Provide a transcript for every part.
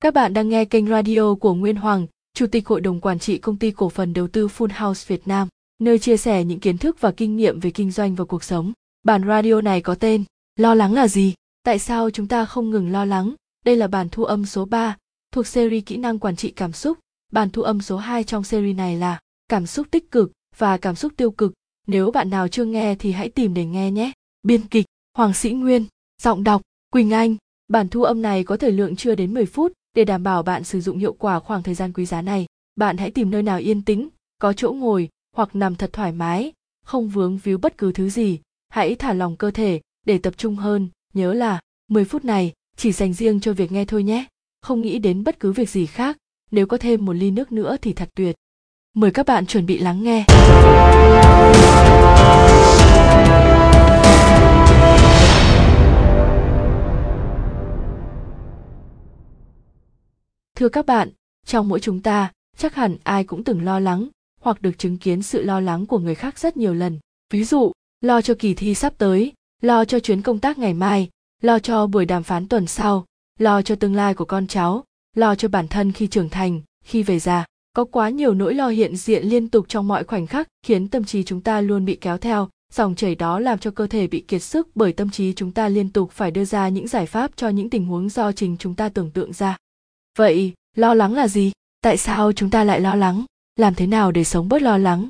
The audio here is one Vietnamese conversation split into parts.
Các bạn đang nghe kênh radio của Nguyên Hoàng, Chủ tịch Hội đồng Quản trị Công ty Cổ phần Đầu tư Full House Việt Nam, nơi chia sẻ những kiến thức và kinh nghiệm về kinh doanh và cuộc sống. Bản radio này có tên Lo lắng là gì? Tại sao chúng ta không ngừng lo lắng? Đây là bản thu âm số 3, thuộc series Kỹ năng quản trị cảm xúc. Bản thu âm số 2 trong series này là Cảm xúc tích cực và cảm xúc tiêu cực. Nếu bạn nào chưa nghe thì hãy tìm để nghe nhé. Biên kịch Hoàng Sĩ Nguyên, giọng đọc Quỳnh Anh. Bản thu âm này có thời lượng chưa đến 10 phút, để đảm bảo bạn sử dụng hiệu quả khoảng thời gian quý giá này, bạn hãy tìm nơi nào yên tĩnh, có chỗ ngồi hoặc nằm thật thoải mái, không vướng víu bất cứ thứ gì. Hãy thả lòng cơ thể để tập trung hơn, nhớ là 10 phút này chỉ dành riêng cho việc nghe thôi nhé. Không nghĩ đến bất cứ việc gì khác, nếu có thêm một ly nước nữa thì thật tuyệt. Mời các bạn chuẩn bị lắng nghe. Thưa các bạn, trong mỗi chúng ta, chắc hẳn ai cũng từng lo lắng hoặc được chứng kiến sự lo lắng của người khác rất nhiều lần. Ví dụ, lo cho kỳ thi sắp tới, lo cho chuyến công tác ngày mai, lo cho buổi đàm phán tuần sau, lo cho tương lai của con cháu, lo cho bản thân khi trưởng thành, khi về già. Có quá nhiều nỗi lo hiện diện liên tục trong mọi khoảnh khắc khiến tâm trí chúng ta luôn bị kéo theo, dòng chảy đó làm cho cơ thể bị kiệt sức bởi tâm trí chúng ta liên tục phải đưa ra những giải pháp cho những tình huống do chính chúng ta tưởng tượng ra vậy, lo lắng là gì? Tại sao chúng ta lại lo lắng? Làm thế nào để sống bớt lo lắng?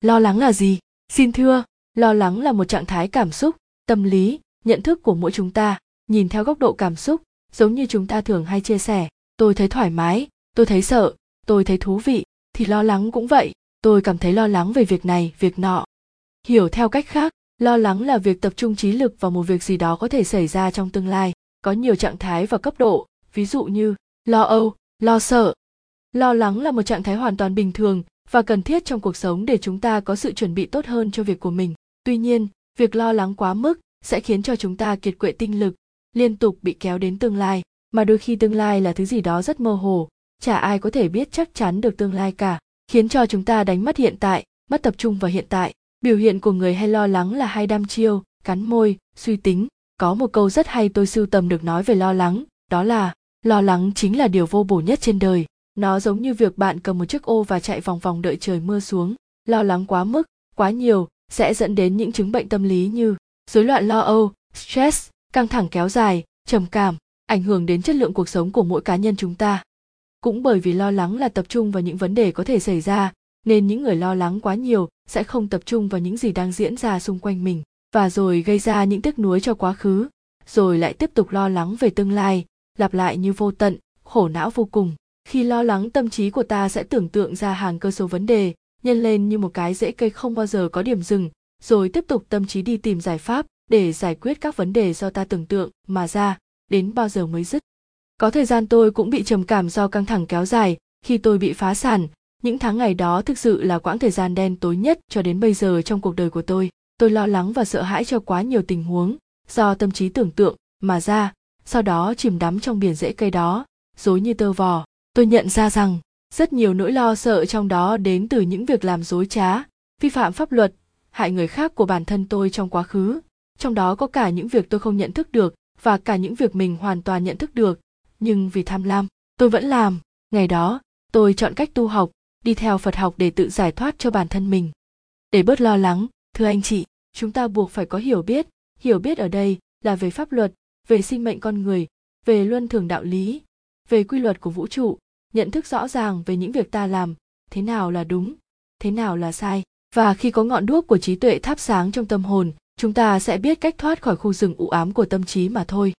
Lo lắng là gì? Xin thưa, lo lắng là một trạng thái cảm xúc, tâm lý, nhận thức của mỗi chúng ta. Nhìn theo góc độ cảm xúc, giống như chúng ta thường hay chia sẻ, tôi thấy thoải mái, tôi thấy sợ, tôi thấy thú vị, thì lo lắng cũng vậy. Tôi cảm thấy lo lắng về việc này, việc nọ. Hiểu theo cách khác, lo lắng là việc tập trung trí lực vào một việc gì đó có thể xảy ra trong tương lai, có nhiều trạng thái và cấp độ. Ví dụ như lo âu, lo sợ. Lo lắng là một trạng thái hoàn toàn bình thường và cần thiết trong cuộc sống để chúng ta có sự chuẩn bị tốt hơn cho việc của mình. Tuy nhiên, việc lo lắng quá mức sẽ khiến cho chúng ta kiệt quệ tinh lực, liên tục bị kéo đến tương lai. Mà đôi khi tương lai là thứ gì đó rất mơ hồ, chả ai có thể biết chắc chắn được tương lai cả, khiến cho chúng ta đánh mất hiện tại, mất tập trung vào hiện tại. Biểu hiện của người hay lo lắng là hay đam chiêu, cắn môi, suy tính. Có một câu rất hay tôi sưu tầm được nói về lo lắng, đó là lo lắng chính là điều vô bổ nhất trên đời. Nó giống như việc bạn cầm một chiếc ô và chạy vòng vòng đợi trời mưa xuống. Lo lắng quá mức, quá nhiều sẽ dẫn đến những chứng bệnh tâm lý như rối loạn lo âu, stress, căng thẳng kéo dài, trầm cảm, ảnh hưởng đến chất lượng cuộc sống của mỗi cá nhân chúng ta. Cũng bởi vì lo lắng là tập trung vào những vấn đề có thể xảy ra, nên những người lo lắng quá nhiều sẽ không tập trung vào những gì đang diễn ra xung quanh mình, và rồi gây ra những tiếc nuối cho quá khứ, rồi lại tiếp tục lo lắng về tương lai lặp lại như vô tận, khổ não vô cùng. Khi lo lắng tâm trí của ta sẽ tưởng tượng ra hàng cơ số vấn đề, nhân lên như một cái rễ cây không bao giờ có điểm dừng, rồi tiếp tục tâm trí đi tìm giải pháp để giải quyết các vấn đề do ta tưởng tượng mà ra, đến bao giờ mới dứt. Có thời gian tôi cũng bị trầm cảm do căng thẳng kéo dài, khi tôi bị phá sản, những tháng ngày đó thực sự là quãng thời gian đen tối nhất cho đến bây giờ trong cuộc đời của tôi. Tôi lo lắng và sợ hãi cho quá nhiều tình huống do tâm trí tưởng tượng mà ra sau đó chìm đắm trong biển rễ cây đó, dối như tơ vò. Tôi nhận ra rằng, rất nhiều nỗi lo sợ trong đó đến từ những việc làm dối trá, vi phạm pháp luật, hại người khác của bản thân tôi trong quá khứ. Trong đó có cả những việc tôi không nhận thức được và cả những việc mình hoàn toàn nhận thức được. Nhưng vì tham lam, tôi vẫn làm. Ngày đó, tôi chọn cách tu học, đi theo phật học để tự giải thoát cho bản thân mình. Để bớt lo lắng, thưa anh chị, chúng ta buộc phải có hiểu biết. Hiểu biết ở đây là về pháp luật về sinh mệnh con người, về luân thường đạo lý, về quy luật của vũ trụ, nhận thức rõ ràng về những việc ta làm, thế nào là đúng, thế nào là sai. Và khi có ngọn đuốc của trí tuệ thắp sáng trong tâm hồn, chúng ta sẽ biết cách thoát khỏi khu rừng u ám của tâm trí mà thôi.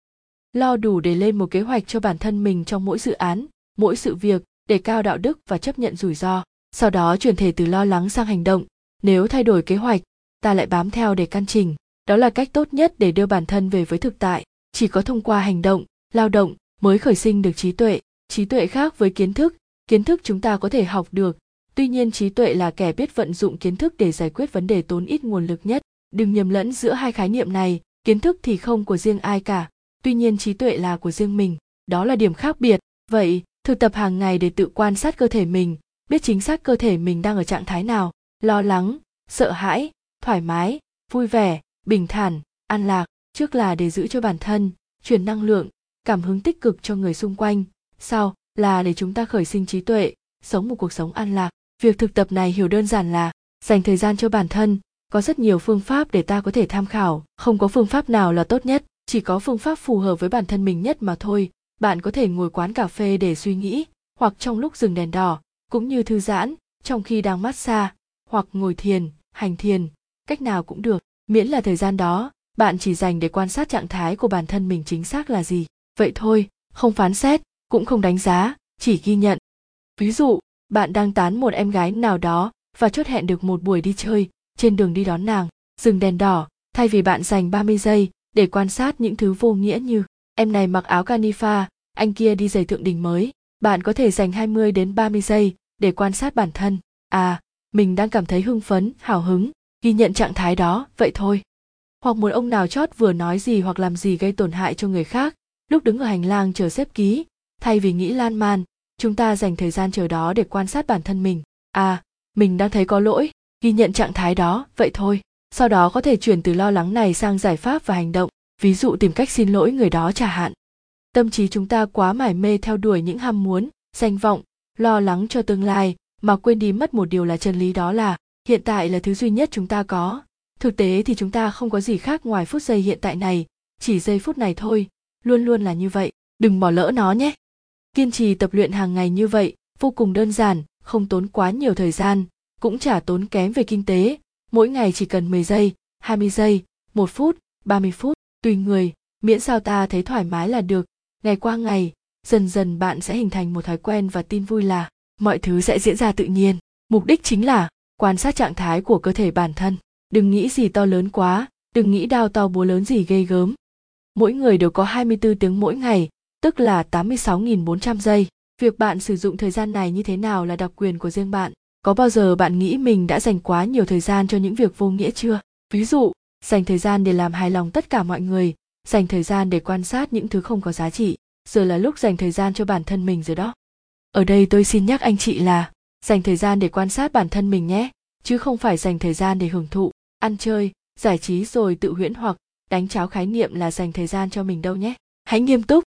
Lo đủ để lên một kế hoạch cho bản thân mình trong mỗi dự án, mỗi sự việc, để cao đạo đức và chấp nhận rủi ro. Sau đó chuyển thể từ lo lắng sang hành động. Nếu thay đổi kế hoạch, ta lại bám theo để căn chỉnh. Đó là cách tốt nhất để đưa bản thân về với thực tại chỉ có thông qua hành động, lao động mới khởi sinh được trí tuệ. Trí tuệ khác với kiến thức kiến thức chúng ta có thể học được. Tuy nhiên trí tuệ là kẻ biết vận dụng kiến thức để giải quyết vấn đề tốn ít nguồn lực nhất. Đừng nhầm lẫn giữa hai khái niệm này, kiến thức thì không của riêng ai cả. Tuy nhiên trí tuệ là của riêng mình, đó là điểm khác biệt. Vậy, thực tập hàng ngày để tự quan sát cơ thể mình, biết chính xác cơ thể mình đang ở trạng thái nào, lo lắng, sợ hãi, thoải mái, vui vẻ, bình thản, an lạc trước là để giữ cho bản thân truyền năng lượng, cảm hứng tích cực cho người xung quanh. Sau là để chúng ta khởi sinh trí tuệ, sống một cuộc sống an lạc. Việc thực tập này hiểu đơn giản là dành thời gian cho bản thân. Có rất nhiều phương pháp để ta có thể tham khảo. Không có phương pháp nào là tốt nhất. Chỉ có phương pháp phù hợp với bản thân mình nhất mà thôi. Bạn có thể ngồi quán cà phê để suy nghĩ, hoặc trong lúc dừng đèn đỏ, cũng như thư giãn, trong khi đang massage, hoặc ngồi thiền, hành thiền. Cách nào cũng được, miễn là thời gian đó bạn chỉ dành để quan sát trạng thái của bản thân mình chính xác là gì vậy thôi không phán xét cũng không đánh giá chỉ ghi nhận ví dụ bạn đang tán một em gái nào đó và chốt hẹn được một buổi đi chơi trên đường đi đón nàng dừng đèn đỏ thay vì bạn dành 30 giây để quan sát những thứ vô nghĩa như em này mặc áo canifa, anh kia đi giày thượng đỉnh mới, bạn có thể dành 20 đến 30 giây để quan sát bản thân. À, mình đang cảm thấy hưng phấn, hào hứng, ghi nhận trạng thái đó, vậy thôi. Hoặc một ông nào chót vừa nói gì hoặc làm gì gây tổn hại cho người khác, lúc đứng ở hành lang chờ xếp ký, thay vì nghĩ lan man, chúng ta dành thời gian chờ đó để quan sát bản thân mình. À, mình đang thấy có lỗi, ghi nhận trạng thái đó, vậy thôi. Sau đó có thể chuyển từ lo lắng này sang giải pháp và hành động, ví dụ tìm cách xin lỗi người đó trả hạn. Tâm trí chúng ta quá mải mê theo đuổi những ham muốn, danh vọng, lo lắng cho tương lai mà quên đi mất một điều là chân lý đó là hiện tại là thứ duy nhất chúng ta có thực tế thì chúng ta không có gì khác ngoài phút giây hiện tại này, chỉ giây phút này thôi, luôn luôn là như vậy, đừng bỏ lỡ nó nhé. Kiên trì tập luyện hàng ngày như vậy, vô cùng đơn giản, không tốn quá nhiều thời gian, cũng chả tốn kém về kinh tế. Mỗi ngày chỉ cần 10 giây 20 giây 1 phút 30 phút, tùy người, miễn sao ta thấy thoải mái là được. Ngày qua ngày, dần dần bạn sẽ hình thành một thói quen và tin vui là mọi thứ sẽ diễn ra tự nhiên. Mục đích chính là quan sát trạng thái của cơ thể bản thân đừng nghĩ gì to lớn quá, đừng nghĩ đao to búa lớn gì ghê gớm. Mỗi người đều có 24 tiếng mỗi ngày, tức là 86.400 giây. Việc bạn sử dụng thời gian này như thế nào là đặc quyền của riêng bạn. Có bao giờ bạn nghĩ mình đã dành quá nhiều thời gian cho những việc vô nghĩa chưa? Ví dụ, dành thời gian để làm hài lòng tất cả mọi người, dành thời gian để quan sát những thứ không có giá trị, giờ là lúc dành thời gian cho bản thân mình rồi đó. Ở đây tôi xin nhắc anh chị là, dành thời gian để quan sát bản thân mình nhé, chứ không phải dành thời gian để hưởng thụ ăn chơi giải trí rồi tự huyễn hoặc đánh cháo khái niệm là dành thời gian cho mình đâu nhé. Hãy nghiêm túc.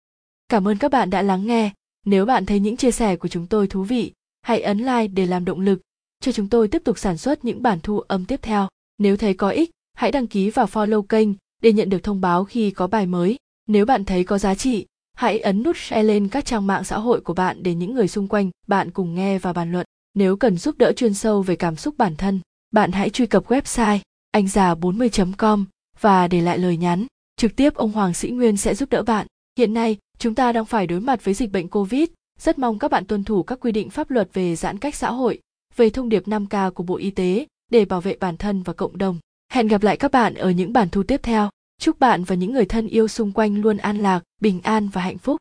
Cảm ơn các bạn đã lắng nghe. Nếu bạn thấy những chia sẻ của chúng tôi thú vị hãy ấn like để làm động lực cho chúng tôi tiếp tục sản xuất những bản thu âm tiếp theo. Nếu thấy có ích hãy đăng ký và follow kênh để nhận được thông báo khi có bài mới. Nếu bạn thấy có giá trị hãy ấn nút share lên các trang mạng xã hội của bạn để những người xung quanh bạn cùng nghe và bàn luận. Nếu cần giúp đỡ chuyên sâu về cảm xúc bản thân, bạn hãy truy cập website anh già 40.com và để lại lời nhắn. Trực tiếp ông Hoàng Sĩ Nguyên sẽ giúp đỡ bạn. Hiện nay, chúng ta đang phải đối mặt với dịch bệnh Covid. Rất mong các bạn tuân thủ các quy định pháp luật về giãn cách xã hội, về thông điệp 5K của Bộ Y tế để bảo vệ bản thân và cộng đồng. Hẹn gặp lại các bạn ở những bản thu tiếp theo. Chúc bạn và những người thân yêu xung quanh luôn an lạc, bình an và hạnh phúc.